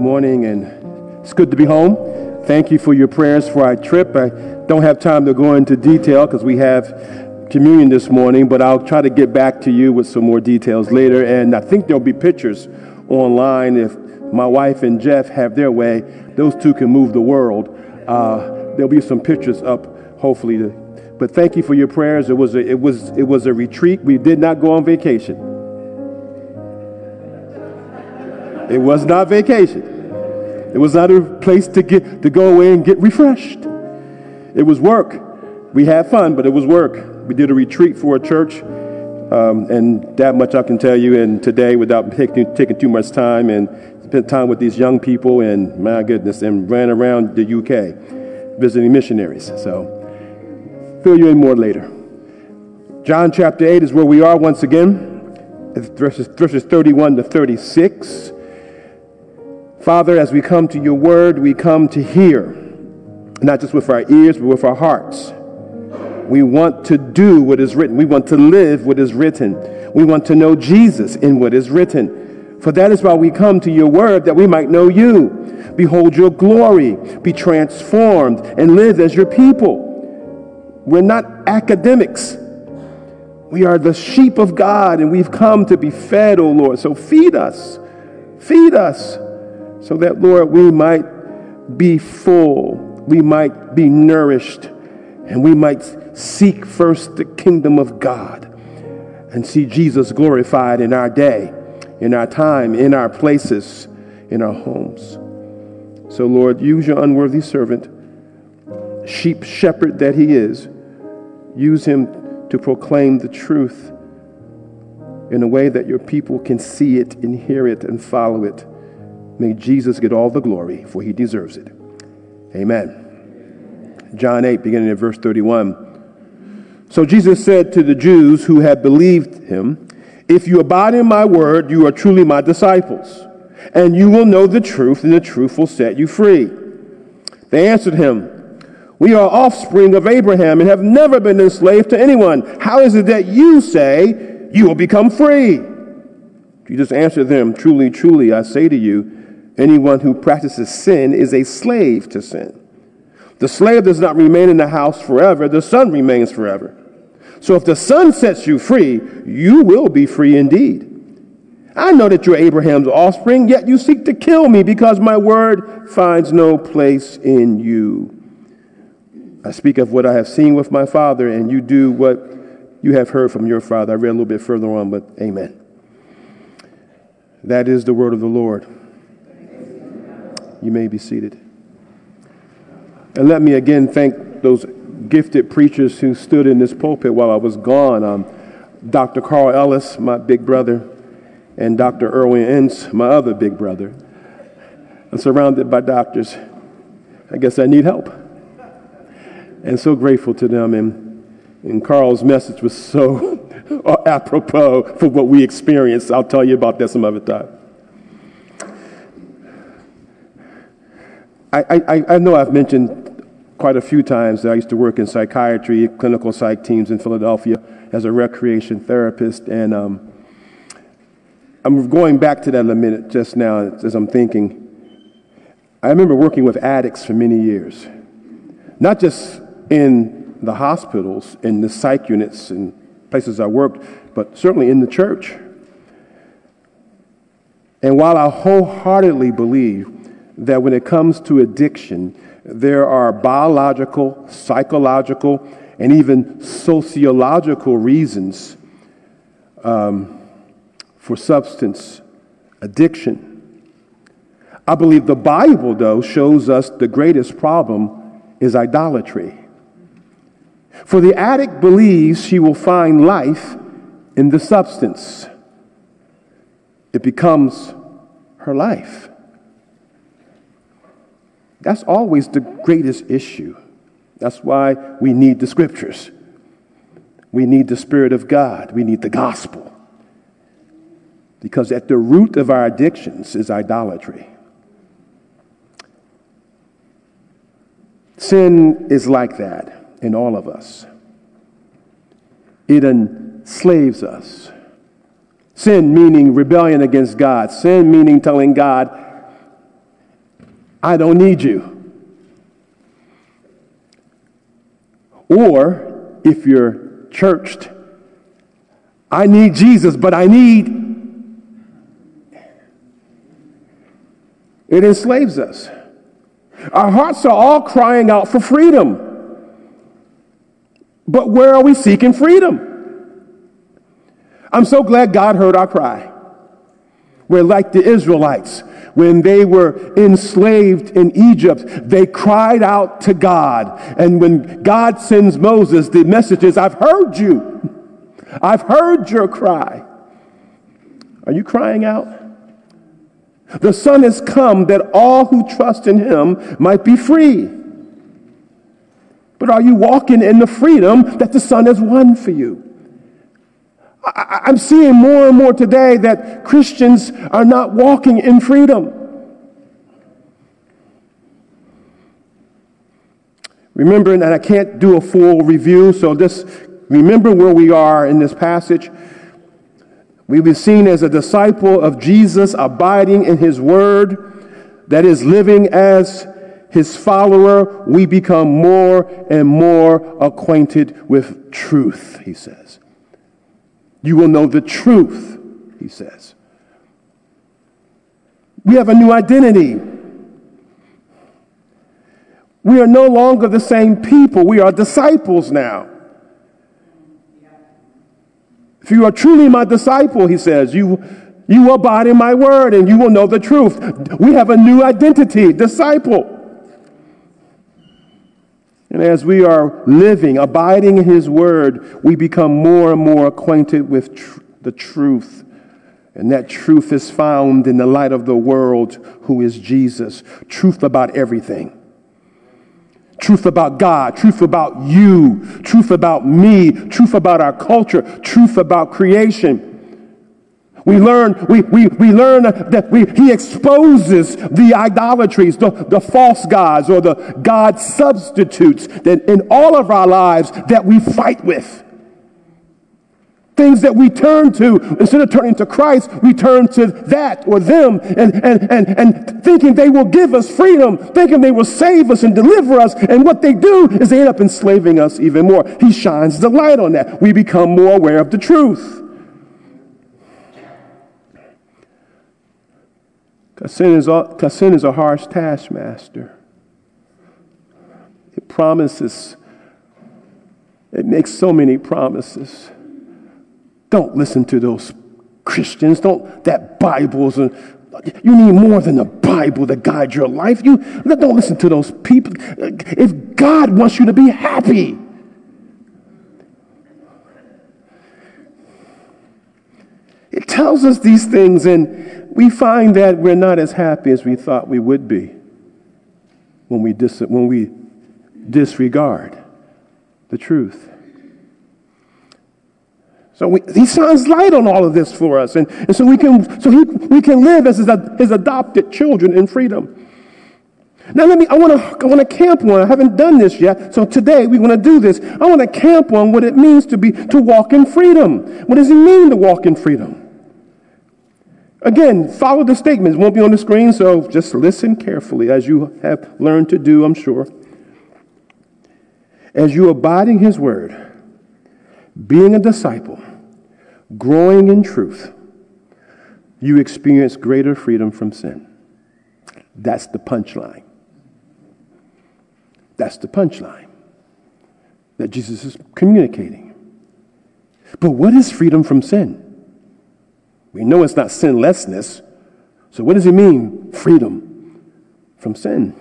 morning, and it's good to be home. Thank you for your prayers for our trip. I don't have time to go into detail because we have communion this morning, but I'll try to get back to you with some more details later. And I think there'll be pictures online if my wife and Jeff have their way. Those two can move the world. Uh, there'll be some pictures up, hopefully. To, but thank you for your prayers. It was a, it was it was a retreat. We did not go on vacation. It was not vacation. It was not a place to get to go away and get refreshed. It was work. We had fun, but it was work. We did a retreat for a church, um, and that much I can tell you. And today, without taking, taking too much time, and spent time with these young people, and my goodness, and ran around the UK visiting missionaries. So, fill you in more later. John chapter 8 is where we are once again, verses, verses 31 to 36. Father, as we come to your word, we come to hear, not just with our ears, but with our hearts. We want to do what is written. We want to live what is written. We want to know Jesus in what is written. For that is why we come to your word, that we might know you, behold your glory, be transformed, and live as your people. We're not academics. We are the sheep of God, and we've come to be fed, O oh Lord. So feed us. Feed us so that, Lord, we might be full, we might be nourished, and we might seek first the kingdom of God and see Jesus glorified in our day, in our time, in our places, in our homes. So, Lord, use your unworthy servant, sheep shepherd that he is, use him to proclaim the truth in a way that your people can see it and hear it and follow it. May Jesus get all the glory, for he deserves it. Amen. John 8, beginning at verse 31. So Jesus said to the Jews who had believed him, If you abide in my word, you are truly my disciples, and you will know the truth, and the truth will set you free. They answered him, We are offspring of Abraham and have never been enslaved to anyone. How is it that you say you will become free? Jesus answered them, Truly, truly, I say to you, Anyone who practices sin is a slave to sin. The slave does not remain in the house forever, the son remains forever. So if the son sets you free, you will be free indeed. I know that you're Abraham's offspring, yet you seek to kill me because my word finds no place in you. I speak of what I have seen with my father, and you do what you have heard from your father. I read a little bit further on, but amen. That is the word of the Lord. You may be seated. And let me again thank those gifted preachers who stood in this pulpit while I was gone. Um, Dr. Carl Ellis, my big brother, and Dr. Irwyn Ince, my other big brother. I'm surrounded by doctors. I guess I need help. And so grateful to them. And, and Carl's message was so apropos for what we experienced. I'll tell you about that some other time. I, I, I know I've mentioned quite a few times that I used to work in psychiatry, clinical psych teams in Philadelphia as a recreation therapist. And um, I'm going back to that in a minute just now as I'm thinking. I remember working with addicts for many years, not just in the hospitals, in the psych units, and places I worked, but certainly in the church. And while I wholeheartedly believe that when it comes to addiction, there are biological, psychological, and even sociological reasons um, for substance addiction. I believe the Bible, though, shows us the greatest problem is idolatry. For the addict believes she will find life in the substance, it becomes her life. That's always the greatest issue. That's why we need the scriptures. We need the Spirit of God. We need the gospel. Because at the root of our addictions is idolatry. Sin is like that in all of us, it enslaves us. Sin meaning rebellion against God, sin meaning telling God, I don't need you. Or if you're churched, I need Jesus, but I need. It enslaves us. Our hearts are all crying out for freedom. But where are we seeking freedom? I'm so glad God heard our cry. We're like the Israelites. When they were enslaved in Egypt, they cried out to God. And when God sends Moses, the message is, I've heard you. I've heard your cry. Are you crying out? The Son has come that all who trust in him might be free. But are you walking in the freedom that the Son has won for you? I, am seeing more and more today that Christians are not walking in freedom. Remember, and I can't do a full review, so just remember where we are in this passage. We've been seen as a disciple of Jesus, abiding in his word, that is, living as his follower, we become more and more acquainted with truth, he says. You will know the truth, he says. We have a new identity. We are no longer the same people. We are disciples now. If you are truly my disciple, he says, you, you abide in my word and you will know the truth. We have a new identity, disciple. And as we are living, abiding in His Word, we become more and more acquainted with tr- the truth. And that truth is found in the light of the world, who is Jesus. Truth about everything. Truth about God, truth about you, truth about me, truth about our culture, truth about creation. We learn, we, we, we learn that we, he exposes the idolatries, the, the false gods, or the God substitutes that in all of our lives that we fight with. Things that we turn to, instead of turning to Christ, we turn to that or them and, and, and, and thinking they will give us freedom, thinking they will save us and deliver us. And what they do is they end up enslaving us even more. He shines the light on that. We become more aware of the truth. Because sin, is a, sin is a harsh taskmaster. It promises, it makes so many promises. Don't listen to those Christians. Don't, that Bible's, and you need more than the Bible to guide your life. You don't listen to those people. If God wants you to be happy, it tells us these things, and we find that we're not as happy as we thought we would be when we, dis- when we disregard the truth. So we, he shines light on all of this for us, and, and so we can so he, we can live as his, his adopted children in freedom. Now let me. I want to. I want to camp on. I haven't done this yet, so today we want to do this. I want to camp on what it means to be to walk in freedom. What does it mean to walk in freedom? Again, follow the statements. Won't be on the screen, so just listen carefully as you have learned to do, I'm sure. As you abide in His Word, being a disciple, growing in truth, you experience greater freedom from sin. That's the punchline. That's the punchline that Jesus is communicating. But what is freedom from sin? We know it's not sinlessness. So, what does it mean, freedom from sin?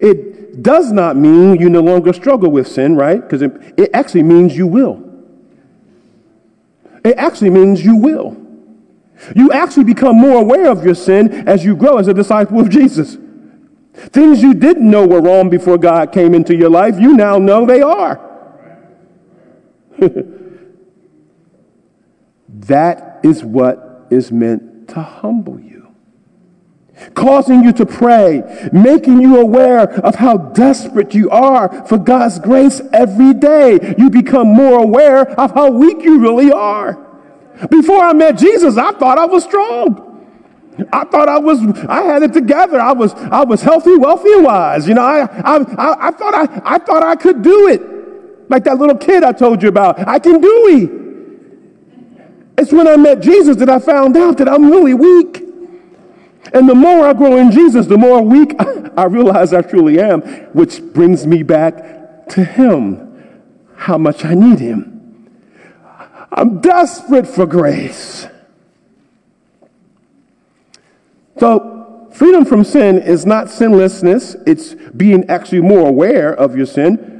It does not mean you no longer struggle with sin, right? Because it, it actually means you will. It actually means you will. You actually become more aware of your sin as you grow as a disciple of Jesus. Things you didn't know were wrong before God came into your life, you now know they are. that is what is meant to humble you. Causing you to pray, making you aware of how desperate you are for God's grace every day. You become more aware of how weak you really are. Before I met Jesus, I thought I was strong. I thought I was, I had it together. I was, I was healthy, wealthy, and wise. You know, I, I, I, I thought I, I thought I could do it. Like that little kid I told you about. I can do it. It's when I met Jesus that I found out that I'm really weak. And the more I grow in Jesus, the more weak I realize I truly am, which brings me back to Him, how much I need Him. I'm desperate for grace. So, freedom from sin is not sinlessness, it's being actually more aware of your sin.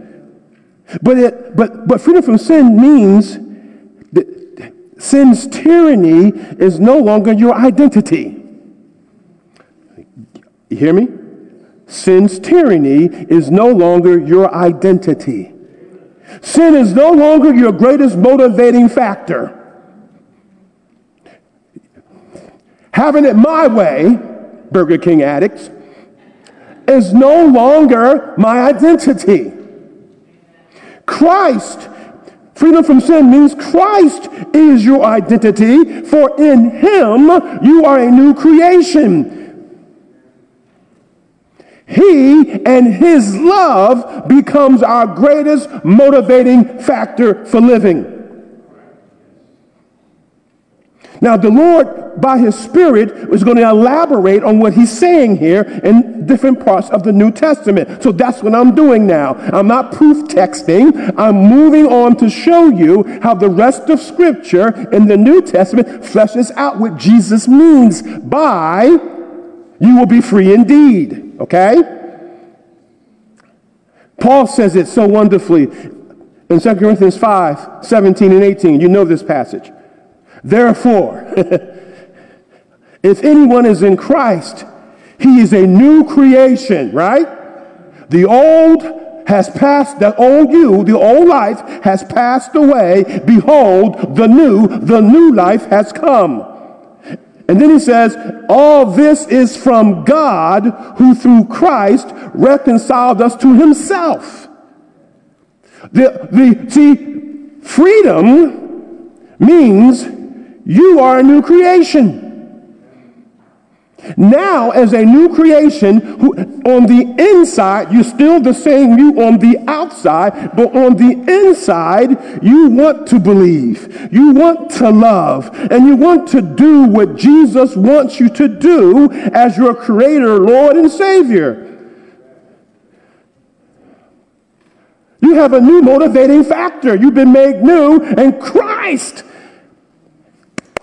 But, it, but, but freedom from sin means that sin's tyranny is no longer your identity. You hear me? Sin's tyranny is no longer your identity. Sin is no longer your greatest motivating factor. Having it my way, Burger King addicts, is no longer my identity. Christ, freedom from sin means Christ is your identity, for in Him you are a new creation. He and His love becomes our greatest motivating factor for living. Now, the Lord, by His Spirit, is going to elaborate on what He's saying here in different parts of the New Testament. So that's what I'm doing now. I'm not proof texting. I'm moving on to show you how the rest of Scripture in the New Testament fleshes out what Jesus means by you will be free indeed. Okay? Paul says it so wonderfully in 2 Corinthians 5 17 and 18. You know this passage. Therefore, if anyone is in Christ, he is a new creation, right? The old has passed, the old you, the old life has passed away. Behold, the new, the new life has come. And then he says, all this is from God who through Christ reconciled us to himself. The, the, see, freedom means you are a new creation. Now, as a new creation, who, on the inside, you're still the same you on the outside, but on the inside, you want to believe, you want to love, and you want to do what Jesus wants you to do as your Creator, Lord, and Savior. You have a new motivating factor. You've been made new, and Christ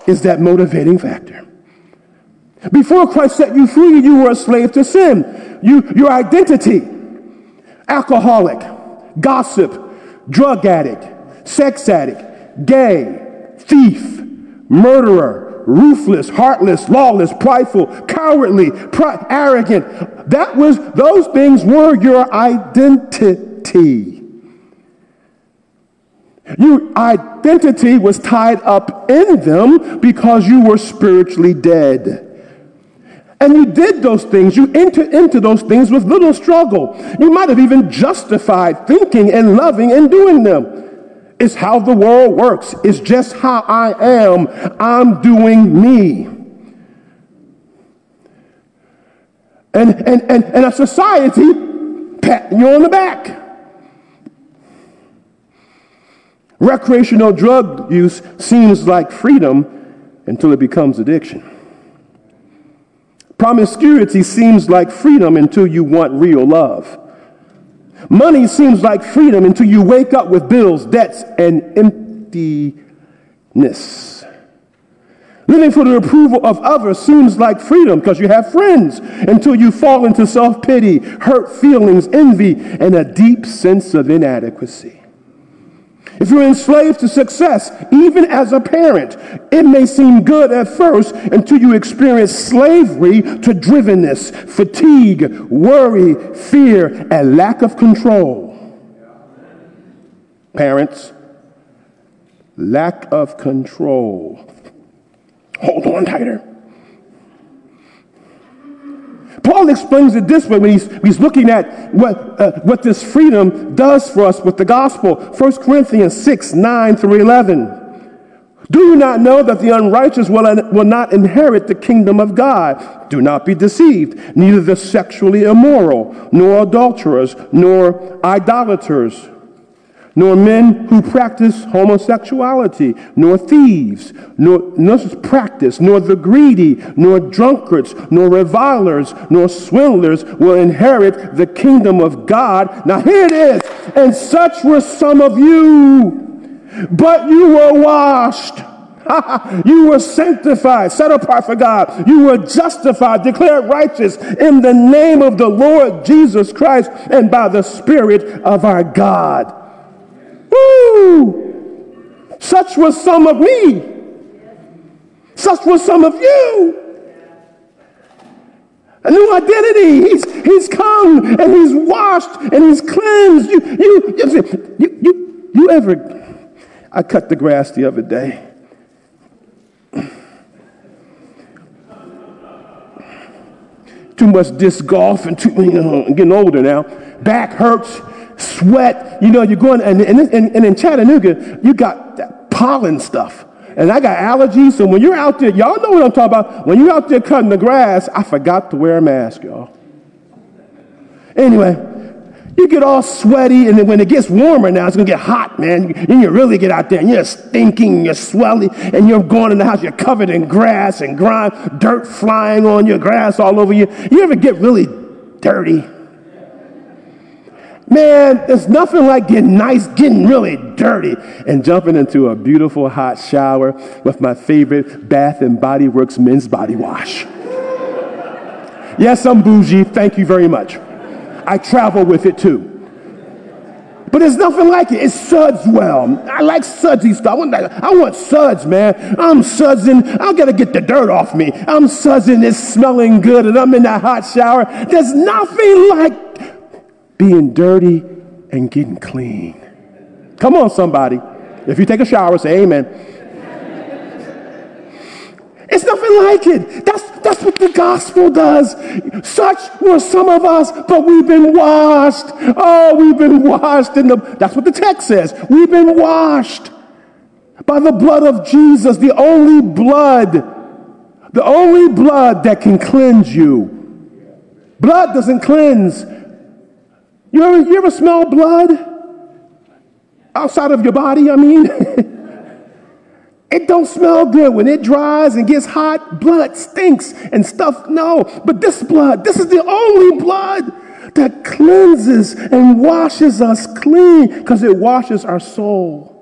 is that motivating factor. Before Christ set you free, you were a slave to sin. You, your identity, alcoholic, gossip, drug addict, sex addict, gay, thief, murderer, ruthless, heartless, lawless, prideful, cowardly, arrogant. That was, those things were your identity. Your identity was tied up in them because you were spiritually dead. And you did those things. You entered into those things with little struggle. You might have even justified thinking and loving and doing them. It's how the world works. It's just how I am. I'm doing me. And, and, and, and a society patting you on the back. Recreational drug use seems like freedom until it becomes addiction. Promiscuity seems like freedom until you want real love. Money seems like freedom until you wake up with bills, debts, and emptiness. Living for the approval of others seems like freedom because you have friends until you fall into self pity, hurt feelings, envy, and a deep sense of inadequacy. If you're enslaved to success, even as a parent, it may seem good at first until you experience slavery to drivenness, fatigue, worry, fear, and lack of control. Parents, lack of control. Hold on tighter. Paul explains it this way when he's, he's looking at what, uh, what this freedom does for us with the gospel. 1 Corinthians 6 9 through 11. Do you not know that the unrighteous will, will not inherit the kingdom of God? Do not be deceived. Neither the sexually immoral, nor adulterers, nor idolaters, nor men who practice homosexuality, nor thieves, nor, nor practice, nor the greedy, nor drunkards, nor revilers, nor swindlers will inherit the kingdom of God. Now here it is. And such were some of you. But you were washed. you were sanctified, set apart for God. You were justified, declared righteous in the name of the Lord Jesus Christ and by the Spirit of our God. Woo! Such was some of me. Such was some of you. A new identity. He's, he's come and he's washed and he's cleansed. You, you, you, you, you ever I cut the grass the other day. Too much disc golf and too, you know, I'm getting older now. Back hurts, sweat. You know, you're going, and, and, and, and in Chattanooga, you got that pollen stuff. And I got allergies, so when you're out there, y'all know what I'm talking about. When you're out there cutting the grass, I forgot to wear a mask, y'all. Anyway, you get all sweaty, and then when it gets warmer now, it's gonna get hot, man. And you really get out there, and you're stinking, you're swelly, and you're going in the house, you're covered in grass and grime, dirt flying on your grass all over you. You ever get really dirty? Man, there's nothing like getting nice, getting really dirty, and jumping into a beautiful hot shower with my favorite Bath and Body Works men's body wash. yes, I'm bougie. Thank you very much. I travel with it too. But there's nothing like it. It suds well. I like sudsy stuff. I want, I want suds, man. I'm sudsing. I gotta get the dirt off me. I'm sudsing. It's smelling good, and I'm in that hot shower. There's nothing like being dirty and getting clean. Come on, somebody. If you take a shower, say amen. It's nothing like it. That's, that's what the gospel does. Such were some of us, but we've been washed. Oh, we've been washed in the, that's what the text says. We've been washed by the blood of Jesus, the only blood, the only blood that can cleanse you. Blood doesn't cleanse. You ever, you ever smell blood? Outside of your body, I mean. It don't smell good when it dries and gets hot. Blood stinks and stuff. No, but this blood, this is the only blood that cleanses and washes us clean because it washes our soul.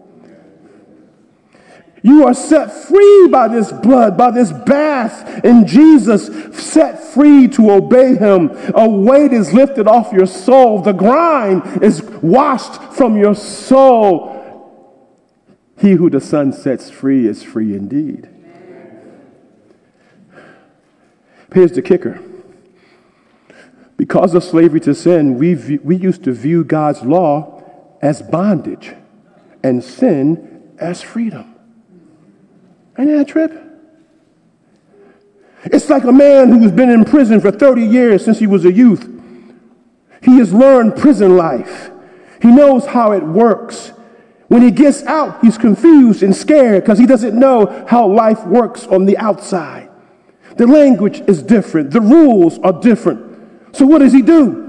You are set free by this blood, by this bath in Jesus, set free to obey him. A weight is lifted off your soul. The grime is washed from your soul. He who the Son sets free is free indeed. Here's the kicker. Because of slavery to sin, we, we used to view God's law as bondage and sin as freedom. Ain't that a trip? It's like a man who's been in prison for 30 years since he was a youth. He has learned prison life. He knows how it works. When he gets out, he's confused and scared because he doesn't know how life works on the outside. The language is different, the rules are different. So, what does he do?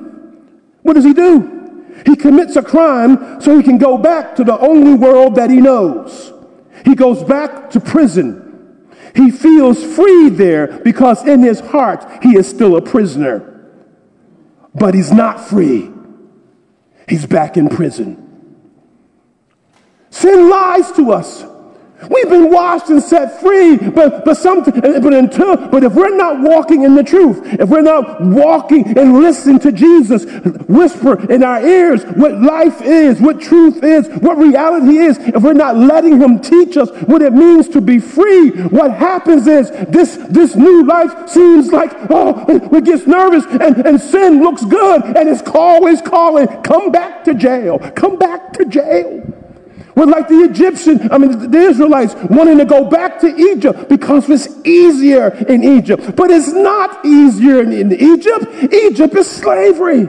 What does he do? He commits a crime so he can go back to the only world that he knows. He goes back to prison. He feels free there because in his heart he is still a prisoner. But he's not free. He's back in prison. Sin lies to us. We've been washed and set free, but but some but until but if we're not walking in the truth, if we're not walking and listening to Jesus whisper in our ears what life is, what truth is, what reality is, if we're not letting him teach us what it means to be free, what happens is this this new life seems like oh we gets nervous and, and sin looks good and it's always calling, come back to jail, come back to jail. We're like the Egyptian, I mean, the Israelites wanting to go back to Egypt because it's easier in Egypt. But it's not easier in, in Egypt. Egypt is slavery.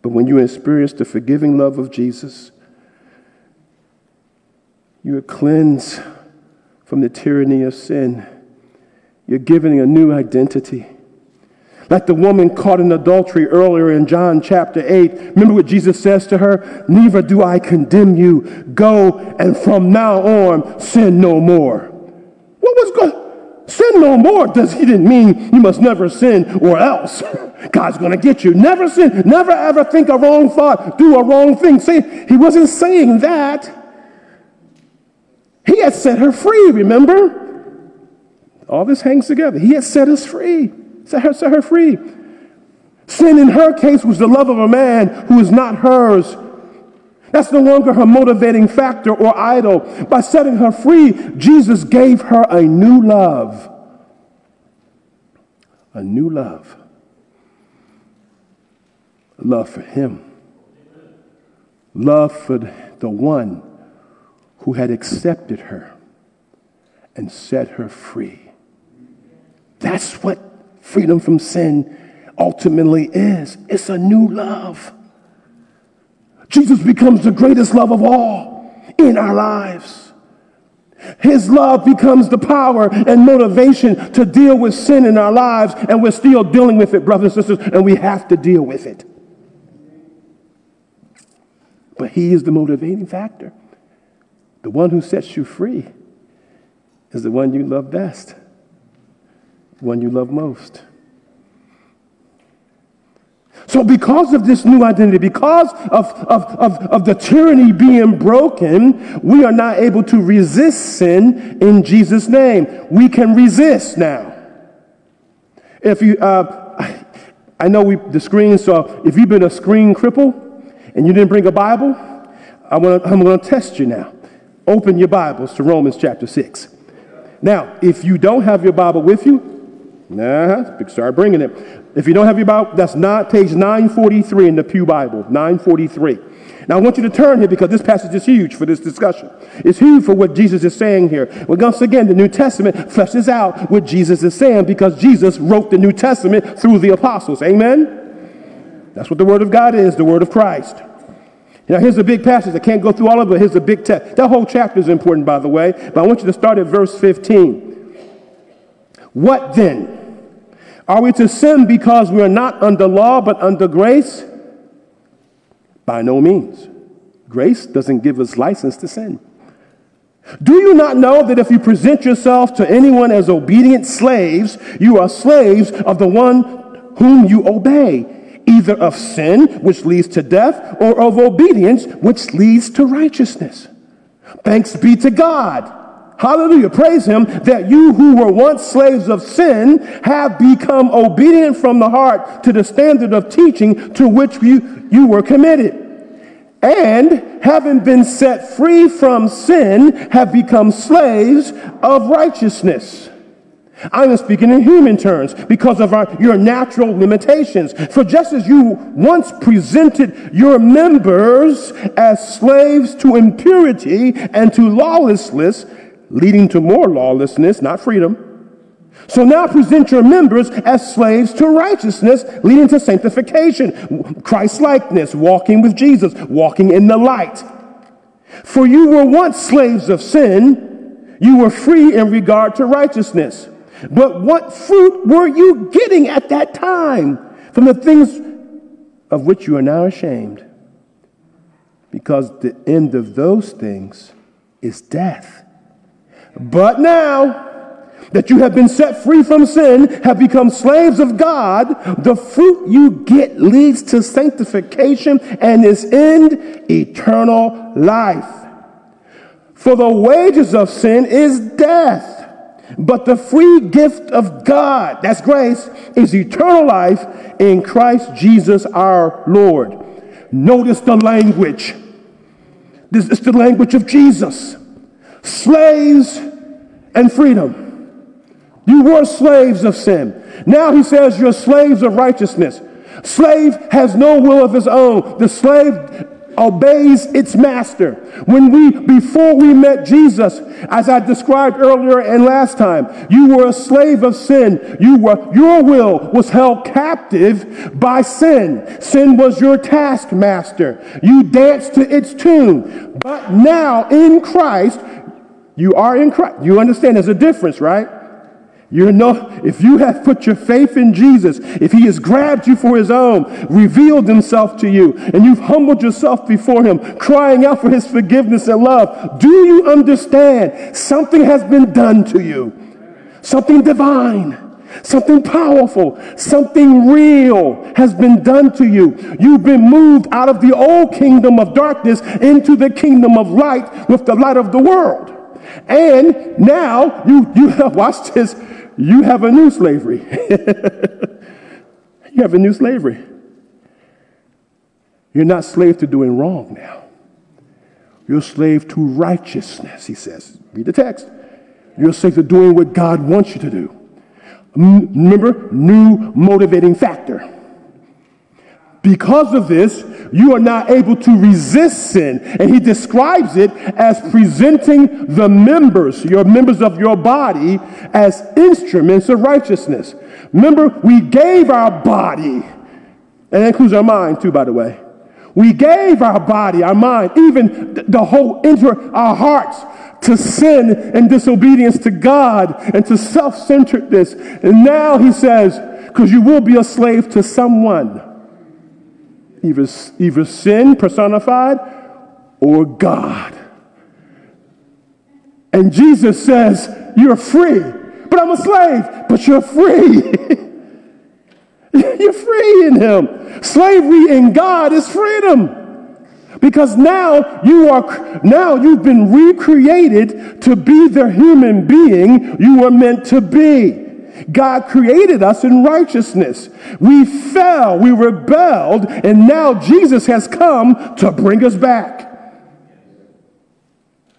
But when you experience the forgiving love of Jesus, you are cleansed from the tyranny of sin. You're given a new identity. Like the woman caught in adultery earlier in John chapter 8. Remember what Jesus says to her? Neither do I condemn you. Go and from now on sin no more. What was going Sin no more does he didn't mean you must never sin or else God's to get you. Never sin. Never ever think a wrong thought. Do a wrong thing. Say, he wasn't saying that. He had set her free, remember? All this hangs together. He has set us free set her, set her free. Sin in her case was the love of a man who is not hers. That's no longer her motivating factor or idol. By setting her free, Jesus gave her a new love. A new love. Love for him. Love for the one who had accepted her and set her free. That's what freedom from sin ultimately is. It's a new love. Jesus becomes the greatest love of all in our lives. His love becomes the power and motivation to deal with sin in our lives, and we're still dealing with it, brothers and sisters, and we have to deal with it. But He is the motivating factor. The one who sets you free is the one you love best one you love most. So, because of this new identity, because of, of, of, of, the tyranny being broken, we are not able to resist sin in Jesus' name. We can resist now. If you, uh, I know we, the screen, so if you've been a screen cripple and you didn't bring a Bible, I wanna, I'm going to test you now. Open your Bibles to Romans chapter 6. Now, if you don't have your Bible with you, Uh-huh. Nah, start bringing it. If you don't have your Bible, that's not page 943 in the Pew Bible, 943. Now I want you to turn here because this passage is huge for this discussion. It's huge for what Jesus is saying here. Well, once again, the New Testament fleshes out what Jesus is saying because Jesus wrote the New Testament through the apostles. Amen? That's what the Word of God is, the Word of Christ. Now, here's a big passage. I can't go through all of it, but here's a big text. That whole chapter is important, by the way, but I want you to start at verse 15. What then? Are we to sin because we are not under law but under grace? By no means. Grace doesn't give us license to sin. Do you not know that if you present yourself to anyone as obedient slaves, you are slaves of the one whom you obey, either of sin, which leads to death, or of obedience, which leads to righteousness? Thanks be to God Hallelujah. Praise him that you who were once slaves of sin have become obedient from the heart to the standard of teaching to which you, you were committed. And having been set free from sin, have become slaves of righteousness. I am speaking in human terms because of our, your natural limitations. For just as you once presented your members as slaves to impurity and to lawlessness, leading to more lawlessness, not freedom. So now present your members as slaves to righteousness, leading to sanctification, Christ likeness, walking with Jesus, walking in the light. For you were once slaves of sin, you were free in regard to righteousness. But what fruit were you getting at that time from the things of which you are now ashamed? Because the end of those things is death. But now that you have been set free from sin, have become slaves of God, the fruit you get leads to sanctification and is end eternal life. For the wages of sin is death. But the free gift of God, that's grace, is eternal life in Christ Jesus our Lord. Notice the language. This is the language of Jesus slaves and freedom. You were slaves of sin. Now he says you're slaves of righteousness. Slave has no will of his own. The slave obeys its master. When we, before we met Jesus, as I described earlier and last time, you were a slave of sin. You were, your will was held captive by sin. Sin was your taskmaster. You danced to its tune. But now in Christ, you are in Christ. You understand there's a difference, right? You know, if you have put your faith in Jesus, if he has grabbed you for his own, revealed himself to you, and you've humbled yourself before him, crying out for his forgiveness and love, do you understand something has been done to you? Something divine. Something powerful, something real has been done to you. You've been moved out of the old kingdom of darkness into the kingdom of light with the light of the world. And now you, you have, watch this, you have a new slavery. you have a new slavery. You're not slave to doing wrong now. You're slave to righteousness, he says. Read the text. You're slave to doing what God wants you to do. Remember, new motivating factor. Because of this, you are not able to resist sin. And he describes it as presenting the members, your members of your body, as instruments of righteousness. Remember, we gave our body, and that includes our mind too, by the way. We gave our body, our mind, even the whole inter, our hearts to sin and disobedience to God and to self centeredness. And now he says, because you will be a slave to someone either, either sin personified or God. And Jesus says, You're free, but I'm a slave, but you're free. you're free in Him. Slavery in God is freedom. Because now you are now you've been recreated to be the human being you were meant to be. God created us in righteousness. We fell, we rebelled, and now Jesus has come to bring us back.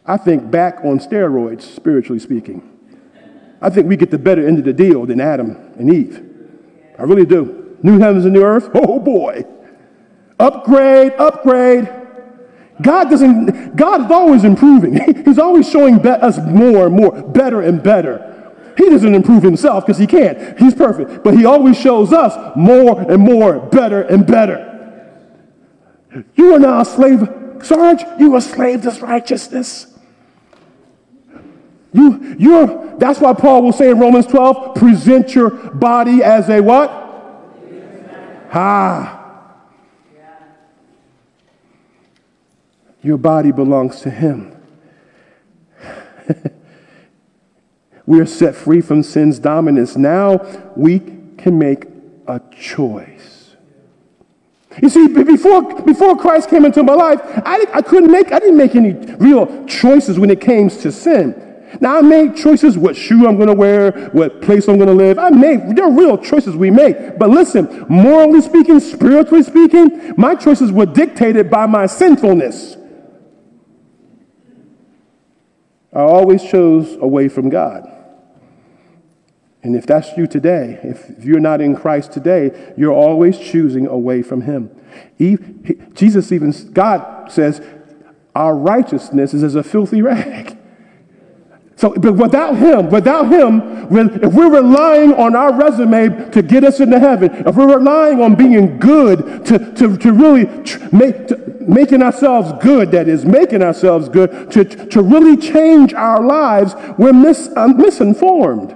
I think back on steroids, spiritually speaking. I think we get the better end of the deal than Adam and Eve. I really do. New heavens and new earth, oh boy. Upgrade, upgrade. God doesn't, God is always improving. He's always showing us more and more, better and better. He doesn't improve himself because he can't. He's perfect. But he always shows us more and more, better and better. You are now a slave. Sarge, you are a slave to righteousness. You, you're, that's why Paul will say in Romans 12, present your body as a what? Ah. Your body belongs to him. We are set free from sin's dominance. Now we can make a choice. You see, before, before Christ came into my life, I, I couldn't make, I didn't make any real choices when it came to sin. Now I made choices what shoe I'm going to wear, what place I'm going to live. I made, there are real choices we make. But listen, morally speaking, spiritually speaking, my choices were dictated by my sinfulness. I always chose away from God. And if that's you today, if you're not in Christ today, you're always choosing away from Him. He, he, Jesus even, God says, our righteousness is as a filthy rag. So, but without Him, without Him, when, if we're relying on our resume to get us into heaven, if we're relying on being good to, to, to really tr- make, to, making ourselves good, that is, making ourselves good, to, to really change our lives, we're mis, uh, misinformed.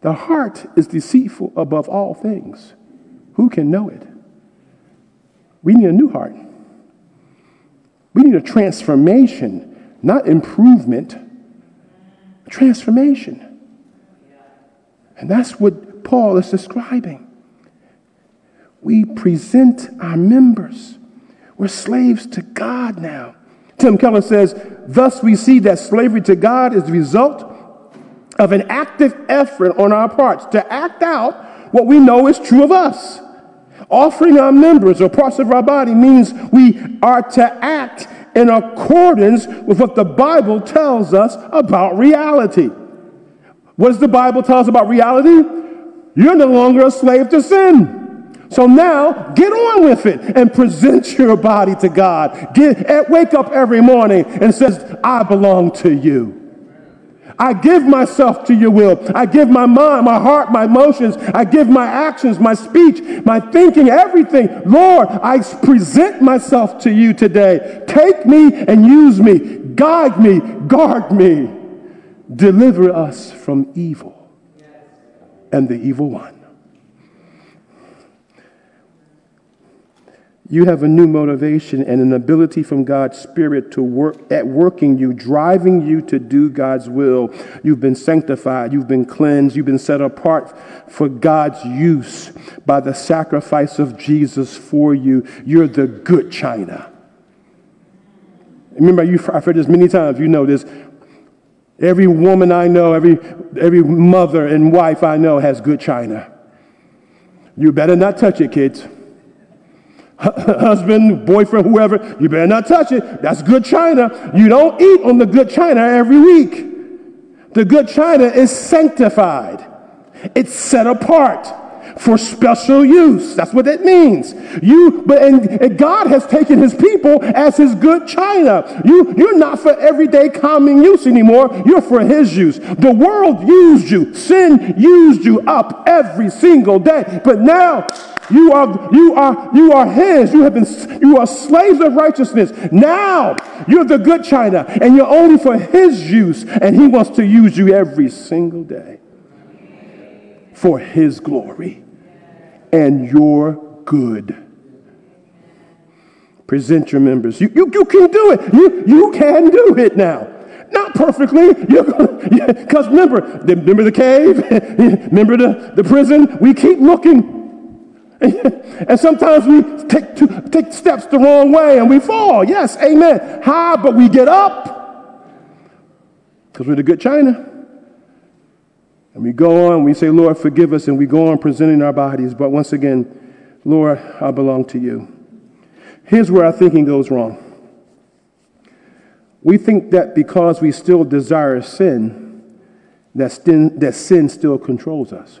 The heart is deceitful above all things. Who can know it? We need a new heart. We need a transformation, not improvement, transformation. And that's what Paul is describing. We present our members. We're slaves to God now. Tim Keller says, Thus we see that slavery to God is the result of an active effort on our parts to act out what we know is true of us. Offering our members or parts of our body means we are to act in accordance with what the Bible tells us about reality. What does the Bible tell us about reality? You're no longer a slave to sin. So now get on with it and present your body to God. Get, eh, wake up every morning and says, I belong to you. I give myself to your will. I give my mind, my heart, my emotions. I give my actions, my speech, my thinking, everything. Lord, I present myself to you today. Take me and use me. Guide me, guard me. Deliver us from evil and the evil one. You have a new motivation and an ability from God's Spirit to work at working you, driving you to do God's will. You've been sanctified, you've been cleansed, you've been set apart for God's use by the sacrifice of Jesus for you. You're the good china. Remember, you, I've heard this many times. You know this. Every woman I know, every, every mother and wife I know has good china. You better not touch it, kids husband, boyfriend, whoever, you better not touch it. That's good china. You don't eat on the good china every week. The good china is sanctified. It's set apart for special use. That's what it means. You, but and, and, God has taken His people as His good china. You, you're not for everyday common use anymore. You're for His use. The world used you. Sin used you up every single day. But now you are, you are, you are his. You have been, you are slaves of righteousness. Now you're the good china and you're only for his use. And he wants to use you every single day for his glory and your good. Present your members. You, you, you can do it. You, you can do it now. Not perfectly, because remember, remember the cave, remember the, the prison. We keep looking and sometimes we take, two, take steps the wrong way and we fall. Yes, amen. High, but we get up because we're the good china. And we go on, we say, Lord, forgive us, and we go on presenting our bodies. But once again, Lord, I belong to you. Here's where our thinking goes wrong. We think that because we still desire sin, that sin, that sin still controls us.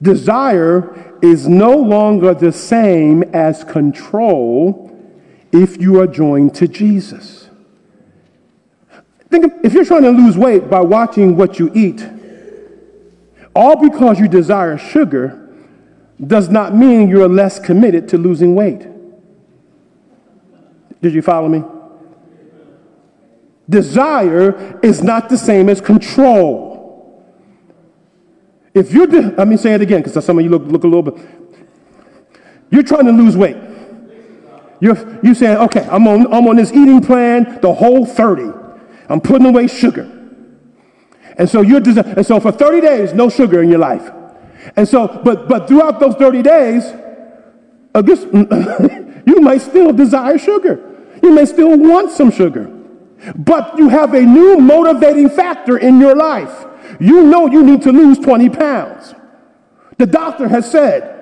Desire is no longer the same as control if you are joined to Jesus. Think if you're trying to lose weight by watching what you eat, all because you desire sugar does not mean you're less committed to losing weight. Did you follow me? Desire is not the same as control. If you're, de- let me say it again because some of you look, look a little bit. You're trying to lose weight. You're, you're saying, okay, I'm on, I'm on this eating plan, the whole 30. I'm putting away sugar. And so you're, desi- and so for 30 days, no sugar in your life. And so, but, but throughout those 30 days, I guess you might still desire sugar. You may still want some sugar. But you have a new motivating factor in your life. You know you need to lose 20 pounds. The doctor has said,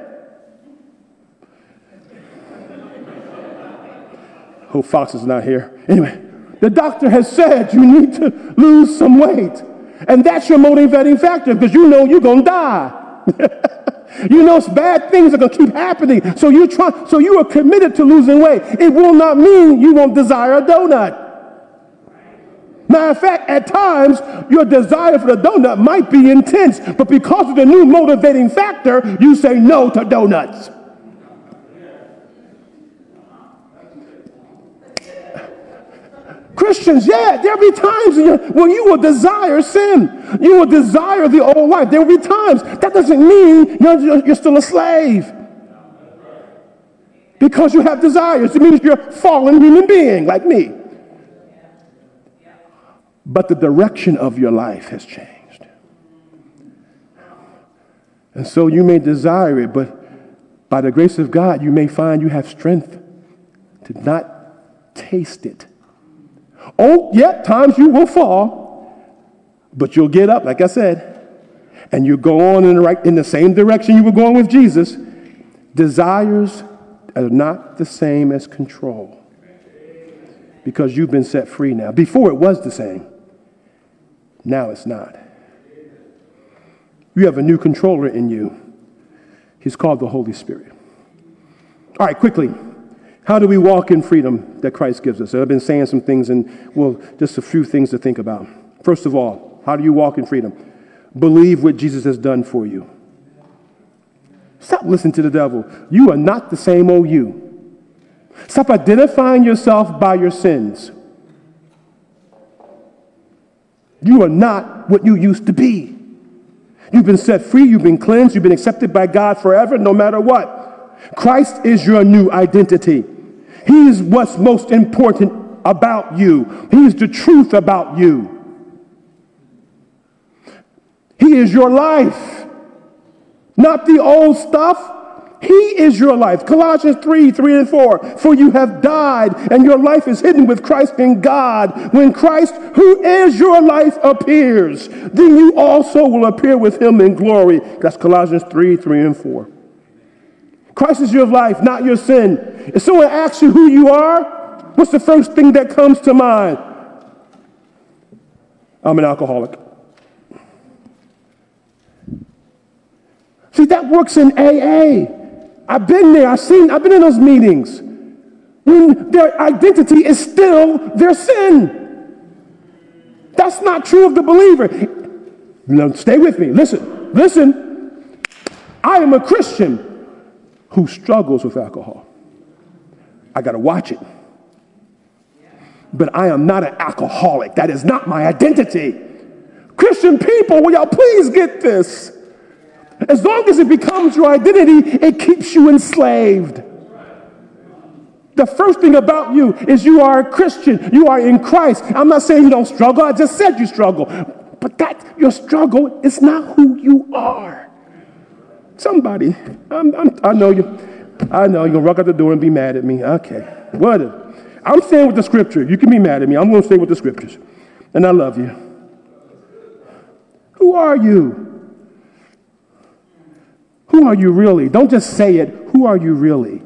Hope Fox is not here. Anyway, the doctor has said you need to lose some weight. And that's your motivating factor because you know you're going to die. you know bad things are going to keep happening. So you try, so you are committed to losing weight. It will not mean you won't desire a donut. Matter of fact, at times, your desire for the donut might be intense, but because of the new motivating factor, you say no to donuts. Christians, yeah, there'll be times when you will desire sin. You will desire the old life. There will be times. That doesn't mean you're, you're still a slave. Because you have desires. It means you're a fallen human being like me but the direction of your life has changed. And so you may desire it, but by the grace of God, you may find you have strength to not taste it. Oh, yeah, times you will fall, but you'll get up, like I said, and you go on in the, right, in the same direction you were going with Jesus. Desires are not the same as control because you've been set free now. Before it was the same. Now it's not. You have a new controller in you. He's called the Holy Spirit. All right, quickly. How do we walk in freedom that Christ gives us? I've been saying some things, and well, just a few things to think about. First of all, how do you walk in freedom? Believe what Jesus has done for you. Stop listening to the devil. You are not the same old you. Stop identifying yourself by your sins. You are not what you used to be. You've been set free, you've been cleansed, you've been accepted by God forever, no matter what. Christ is your new identity. He is what's most important about you, He is the truth about you. He is your life, not the old stuff. He is your life. Colossians 3 3 and 4. For you have died, and your life is hidden with Christ in God. When Christ, who is your life, appears, then you also will appear with him in glory. That's Colossians 3 3 and 4. Christ is your life, not your sin. If someone asks you who you are, what's the first thing that comes to mind? I'm an alcoholic. See, that works in AA. I've been there, I've seen, I've been in those meetings when their identity is still their sin. That's not true of the believer. Now, stay with me. Listen, listen. I am a Christian who struggles with alcohol. I got to watch it. But I am not an alcoholic. That is not my identity. Christian people, will y'all please get this? As long as it becomes your identity, it keeps you enslaved. The first thing about you is you are a Christian. You are in Christ. I'm not saying you don't struggle. I just said you struggle. But that your struggle is not who you are. Somebody, I'm, I'm, i know you. I know you're gonna walk out the door and be mad at me. Okay, what? I'm saying with the scripture. You can be mad at me. I'm gonna stay with the scriptures, and I love you. Who are you? Who are you really? Don't just say it. Who are you really?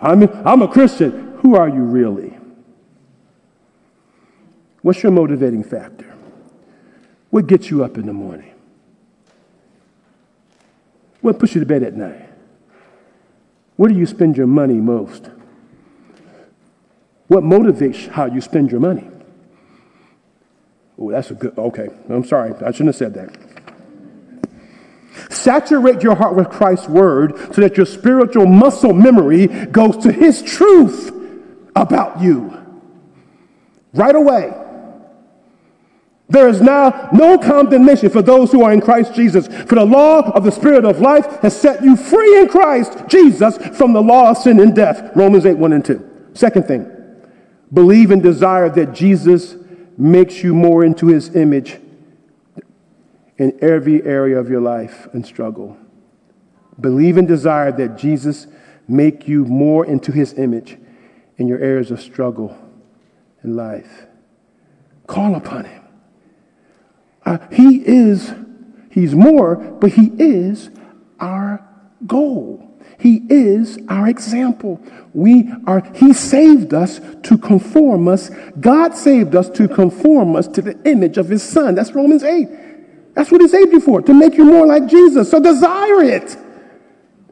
I'm, I'm a Christian. Who are you really? What's your motivating factor? What gets you up in the morning? What puts you to bed at night? Where do you spend your money most? What motivates how you spend your money? Oh, that's a good, okay. I'm sorry. I shouldn't have said that. Saturate your heart with Christ's word so that your spiritual muscle memory goes to his truth about you. Right away. There is now no condemnation for those who are in Christ Jesus. For the law of the Spirit of life has set you free in Christ Jesus from the law of sin and death. Romans 8 1 and 2. Second thing, believe and desire that Jesus makes you more into his image in every area of your life and struggle. Believe and desire that Jesus make you more into his image in your areas of struggle in life. Call upon him. Uh, he is, he's more, but he is our goal. He is our example. We are, he saved us to conform us. God saved us to conform us to the image of his son. That's Romans 8. That's what he saved you for, to make you more like Jesus. So desire it.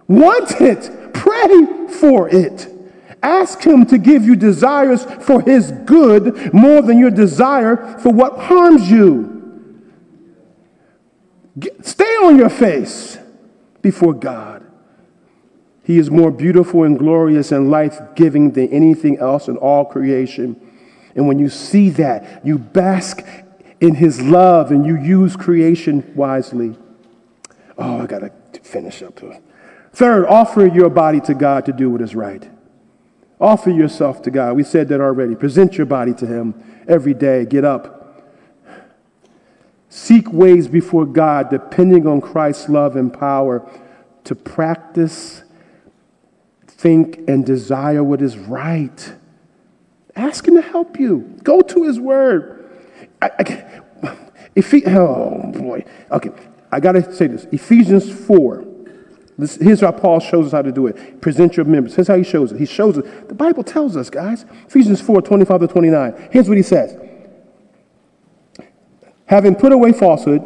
Want it. Pray for it. Ask him to give you desires for his good more than your desire for what harms you. Get, stay on your face before God. He is more beautiful and glorious and life giving than anything else in all creation. And when you see that, you bask in his love and you use creation wisely. Oh, I got to finish up. Third, offer your body to God to do what is right. Offer yourself to God. We said that already. Present your body to him every day. Get up. Seek ways before God, depending on Christ's love and power, to practice, think, and desire what is right. Ask Him to help you. Go to His Word. I, I, oh boy. Okay, I got to say this. Ephesians 4. This, here's how Paul shows us how to do it. Present your members. Here's how he shows it. He shows it. The Bible tells us, guys. Ephesians 4, 25 to 29. Here's what he says. Having put away falsehood,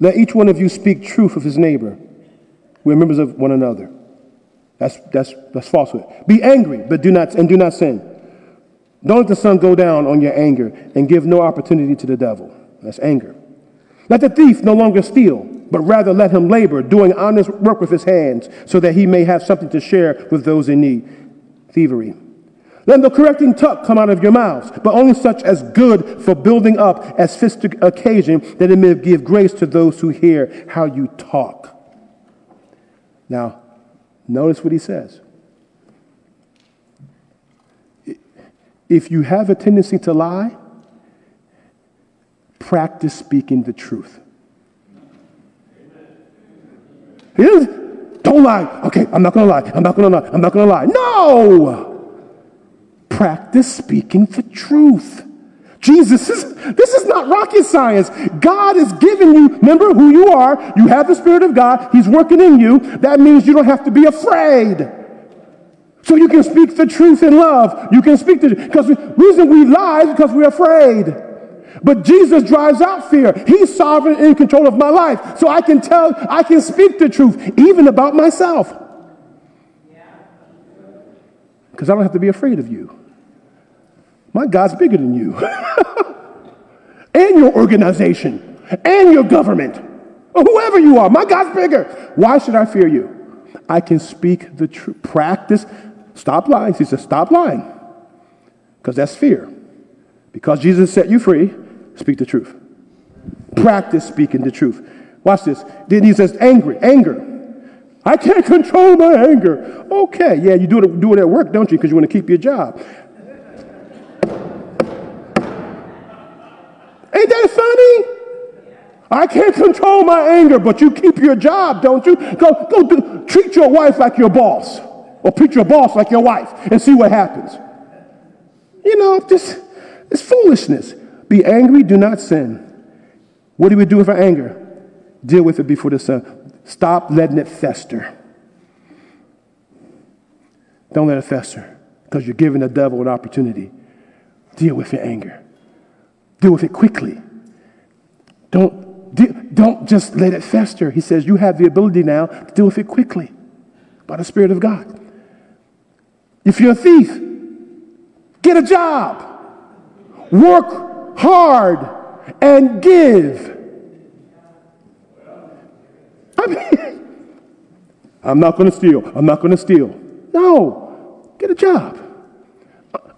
Let each one of you speak truth of his neighbor. We're members of one another. That's, that's, that's falsehood. Be angry, but do not, and do not sin. Don't let the sun go down on your anger and give no opportunity to the devil. That's anger. Let the thief no longer steal, but rather let him labor, doing honest work with his hands, so that he may have something to share with those in need. Thievery. Let the correcting talk come out of your mouths, but only such as good for building up as fits the occasion, that it may give grace to those who hear how you talk. Now, notice what he says. If you have a tendency to lie, practice speaking the truth. Don't lie. Okay, I'm not going to lie. I'm not going to lie. I'm not going to lie. No! Practice speaking the truth. Jesus is, this is not rocket science. God is giving you, remember who you are. You have the Spirit of God. He's working in you. That means you don't have to be afraid. So you can speak the truth in love. You can speak the because reason we lie is because we're afraid. But Jesus drives out fear. He's sovereign and in control of my life. So I can tell, I can speak the truth, even about myself. Because I don't have to be afraid of you. My God's bigger than you. and your organization. And your government. Or whoever you are. My God's bigger. Why should I fear you? I can speak the truth. Practice. Stop lying. He says, stop lying. Because that's fear. Because Jesus set you free, speak the truth. Practice speaking the truth. Watch this. Then he says, angry, anger. I can't control my anger. Okay, yeah, you do it, do it at work, don't you? Because you want to keep your job. Ain't that funny? I can't control my anger, but you keep your job, don't you? Go, go do, treat your wife like your boss, or treat your boss like your wife, and see what happens. You know, this it's foolishness. Be angry, do not sin. What do we do with our anger? Deal with it before the sun. Stop letting it fester. Don't let it fester because you're giving the devil an opportunity. Deal with your anger. Deal with it quickly. Don't, don't just let it fester. He says you have the ability now to deal with it quickly by the Spirit of God. If you're a thief, get a job. Work hard and give. I mean, I'm not going to steal. I'm not going to steal. No, get a job.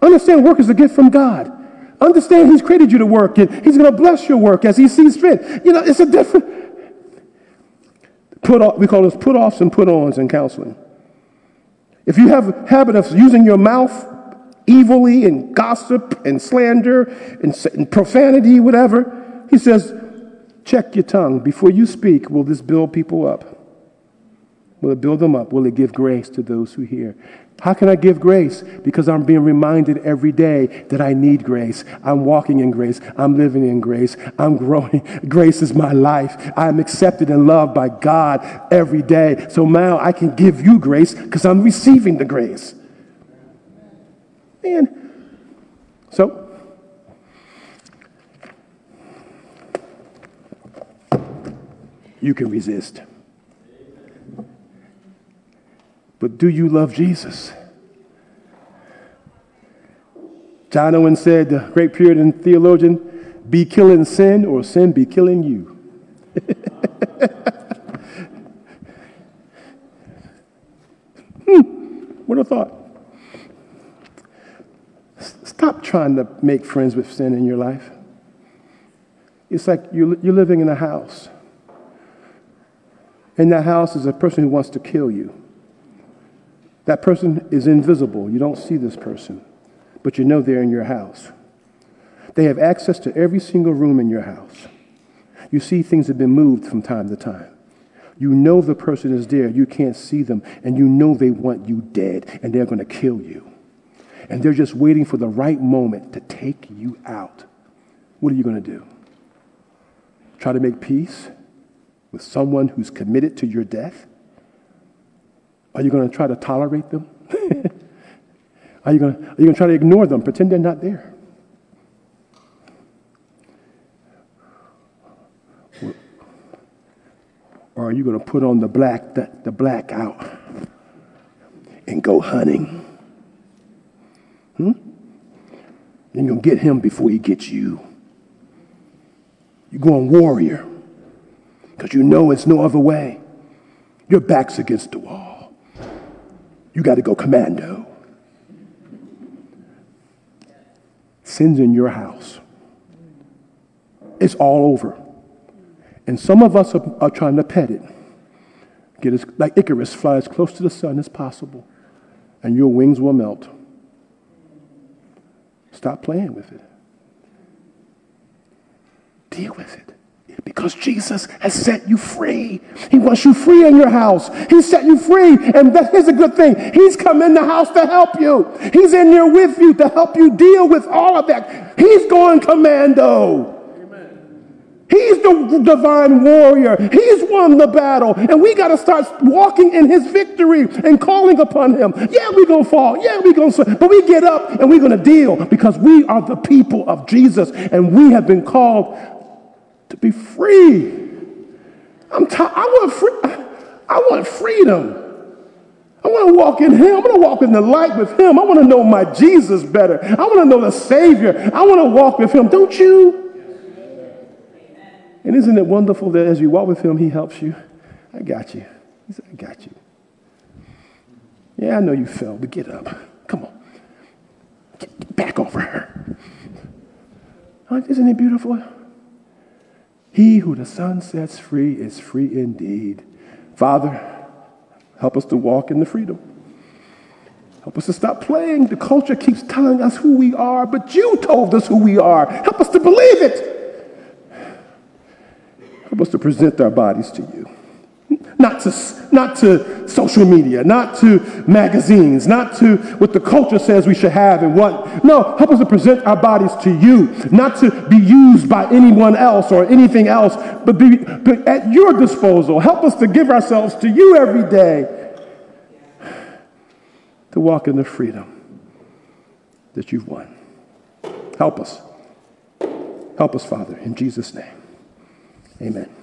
Understand work is a gift from God. Understand He's created you to work and He's going to bless your work as He sees fit. You know, it's a different. Put off, we call this put offs and put ons in counseling. If you have a habit of using your mouth evilly and gossip and slander and, and profanity, whatever, he says, check your tongue. Before you speak, will this build people up? Will it build them up? Will it give grace to those who hear? How can I give grace? Because I'm being reminded every day that I need grace. I'm walking in grace. I'm living in grace. I'm growing. Grace is my life. I'm accepted and loved by God every day. So now I can give you grace because I'm receiving the grace. Man. So, you can resist. But do you love Jesus? John Owen said, the great Puritan theologian, be killing sin or sin be killing you. hmm, what a thought. Stop trying to make friends with sin in your life. It's like you're, you're living in a house. In that house is a person who wants to kill you. That person is invisible. You don't see this person, but you know they're in your house. They have access to every single room in your house. You see things have been moved from time to time. You know the person is there. You can't see them, and you know they want you dead, and they're going to kill you. And they're just waiting for the right moment to take you out. What are you going to do? Try to make peace with someone who's committed to your death? Are you going to try to tolerate them? are you going to, are you going to try to ignore them, pretend they're not there? Or are you going to put on the black, the, the black out and go hunting? Hmm? You're going to get him before he gets you. You're going warrior because you know it's no other way. Your back's against the wall. You got to go commando. Sin's in your house. It's all over. And some of us are, are trying to pet it. Get as, like Icarus, fly as close to the sun as possible, and your wings will melt. Stop playing with it. Deal with it. Because Jesus has set you free. He wants you free in your house. He set you free. And that is a good thing. He's come in the house to help you. He's in there with you to help you deal with all of that. He's going commando. He's the divine warrior. He's won the battle. And we got to start walking in his victory and calling upon him. Yeah, we're going to fall. Yeah, we're going to, but we get up and we're going to deal because we are the people of Jesus and we have been called be free. I'm t- I want free. I want freedom. I want to walk in Him. I want to walk in the light with Him. I want to know my Jesus better. I want to know the Savior. I want to walk with Him. Don't you? And isn't it wonderful that as you walk with Him, He helps you? I got you. He said, I got you. Yeah, I know you fell, but get up. Come on. Get back over her. Isn't it beautiful? He who the Son sets free is free indeed. Father, help us to walk in the freedom. Help us to stop playing. The culture keeps telling us who we are, but you told us who we are. Help us to believe it. Help us to present our bodies to you not to, not to social media, not to magazines, not to what the culture says we should have and what. No, help us to present our bodies to you, not to be used by anyone else or anything else, but be but at your disposal. Help us to give ourselves to you every day to walk in the freedom that you've won. Help us. Help us, Father, in Jesus' name. Amen.